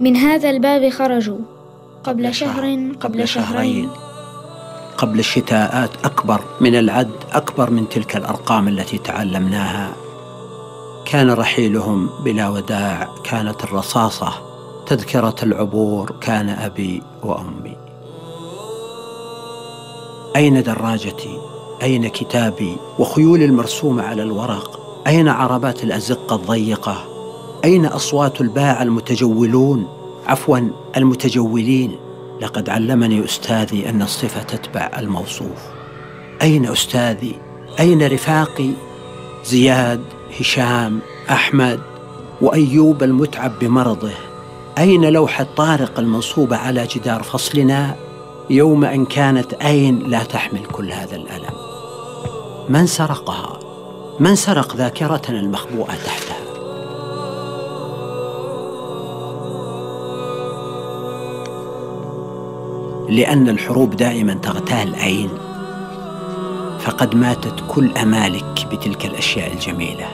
من هذا الباب خرجوا قبل شهر قبل شهرين قبل الشتاءات أكبر من العد أكبر من تلك الأرقام التي تعلمناها كان رحيلهم بلا وداع كانت الرصاصة تذكرة العبور كان أبي وأمي أين دراجتي؟ أين كتابي وخيولي المرسومة على الورق؟ أين عربات الأزقة الضيقة؟ أين أصوات الباعة المتجولون؟ عفوا المتجولين لقد علمني أستاذي أن الصفة تتبع الموصوف أين أستاذي؟ أين رفاقي؟ زياد هشام أحمد وأيوب المتعب بمرضه أين لوحة طارق المنصوبة على جدار فصلنا يوم أن كانت أين لا تحمل كل هذا الألم من سرقها؟ من سرق ذاكرتنا المخبوءة تحتها؟ لأن الحروب دائما تغتال أين فقد ماتت كل أمالك بتلك الأشياء الجميلة.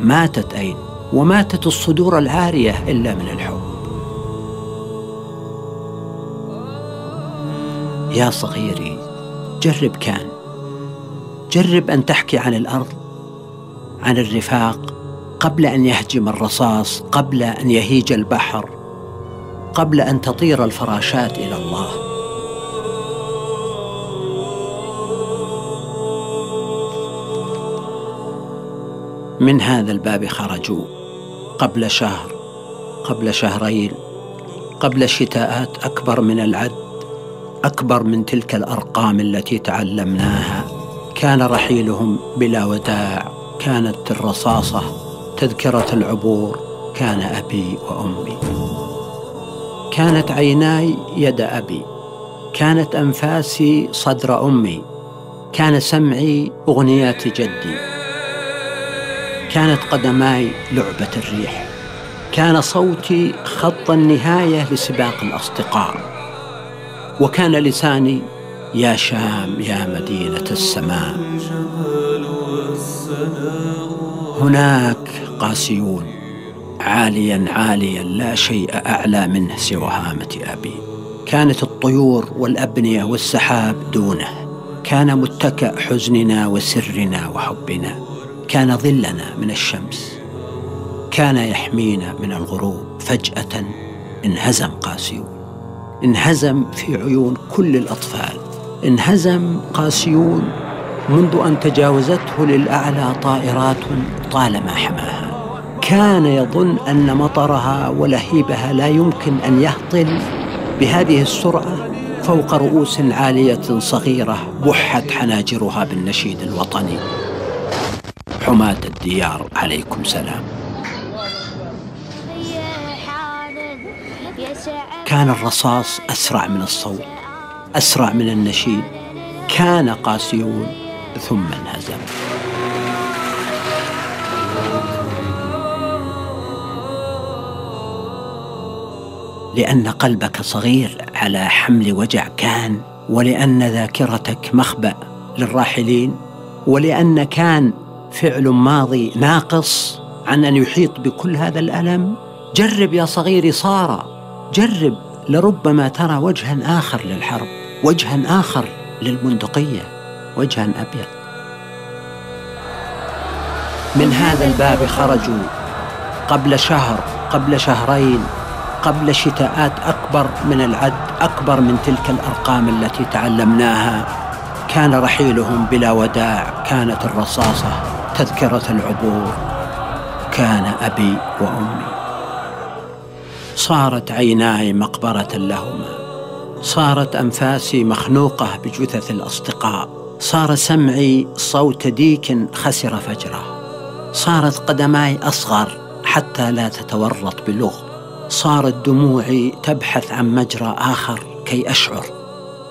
ماتت أين وماتت الصدور العارية إلا من الحب. يا صغيري جرب كان. جرب أن تحكي عن الأرض عن الرفاق قبل أن يهجم الرصاص قبل أن يهيج البحر. قبل أن تطير الفراشات إلى الله. من هذا الباب خرجوا. قبل شهر قبل شهرين قبل شتاءات أكبر من العد أكبر من تلك الأرقام التي تعلمناها. كان رحيلهم بلا وداع كانت الرصاصة تذكرة العبور كان أبي وأمي. كانت عيناي يد أبي كانت أنفاسي صدر أمي كان سمعي أغنيات جدي كانت قدماي لعبة الريح كان صوتي خط النهاية لسباق الأصدقاء وكان لساني يا شام يا مدينة السماء. هناك قاسيون. عاليا عاليا لا شيء أعلى منه سوى هامه أبي. كانت الطيور والأبنية والسحاب دونه. كان متكأ حزننا وسرنا وحبنا. كان ظلنا من الشمس. كان يحمينا من الغروب. فجأة انهزم قاسيون. انهزم في عيون كل الأطفال. انهزم قاسيون منذ أن تجاوزته للأعلى طائرات طالما حماها. كان يظن أن مطرها ولهيبها لا يمكن أن يهطل بهذه السرعة فوق رؤوس عالية صغيرة بحت حناجرها بالنشيد الوطني. حماة الديار عليكم سلام. كان الرصاص أسرع من الصوت أسرع من النشيد كان قاسيون ثم انهزم. لأن قلبك صغير على حمل وجع كان ولأن ذاكرتك مخبأ للراحلين ولأن كان فعل ماضي ناقص عن أن يحيط بكل هذا الألم. جرب يا صغيري صار جرب لربما ترى وجها آخر للحرب وجها آخر للبندقيه وجها أبيض. من هذا الباب خرجوا قبل شهر قبل شهرين. قبل شتاءات أكبر من العد أكبر من تلك الأرقام التي تعلمناها. كان رحيلهم بلا وداع كانت الرصاصة تذكرة العبور. كان أبي وأمي. صارت عيناي مقبرة لهما. صارت أنفاسي مخنوقة بجثث الأصدقاء. صار سمعي صوت ديك خسر فجره. صارت قدماي أصغر حتى لا تتورط بلغم صارت دموعي تبحث عن مجرى آخر كي أشعر.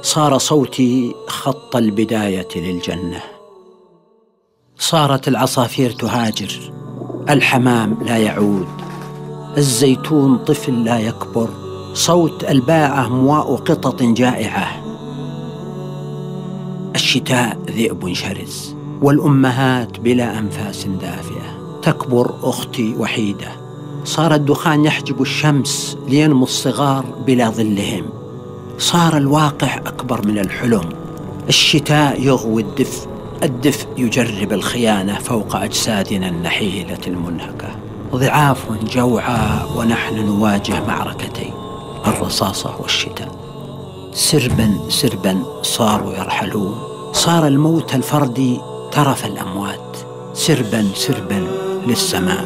صار صوتي خط البداية للجنة. صارت العصافير تهاجر. الحمام لا يعود. الزيتون طفل لا يكبر. صوت الباعه مواء قطط جائعة. الشتاء ذئب شرس. والأمهات بلا أنفاس دافئة. تكبر أختي وحيدة. صار الدخان يحجب الشمس لينمو الصغار بلا ظلهم. صار الواقع أكبر من الحلم. الشتاء يغوي الدفء الدفء يجرب الخيانة فوق أجسادنا النحيلة المنهكة. ضعاف جوعى ونحن نواجه معركتين الرصاصة والشتاء. سربا سربا صاروا يرحلون. صار الموت الفردي ترف الأموات. سربا سربا للسماء.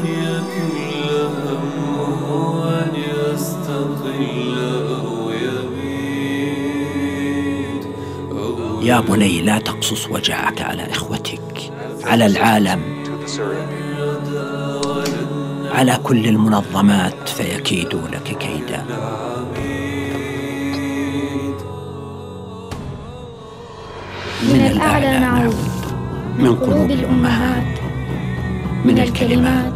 يا بني لا تقصص وجعك على إخوتك على العالم على كل المنظمات فيكيدوا لك كيدا. من الأعلى نعود من قلوب الأمهات من الكلمات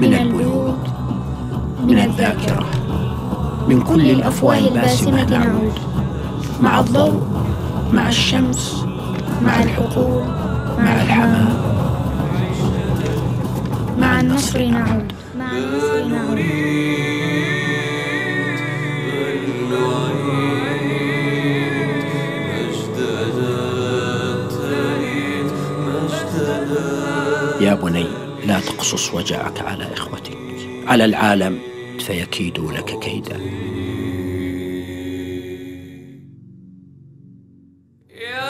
من البيوت من الذاكرة من كل الأفواه الباسمة نعود. مع الضوء مع الشمس مع الحقول مع الحمام. مع النصر نعود. مع النصر نعود. يا بني لا تقصص وجعك على إخوتك. على العالم فيكيدوا لك كيدا. Yeah.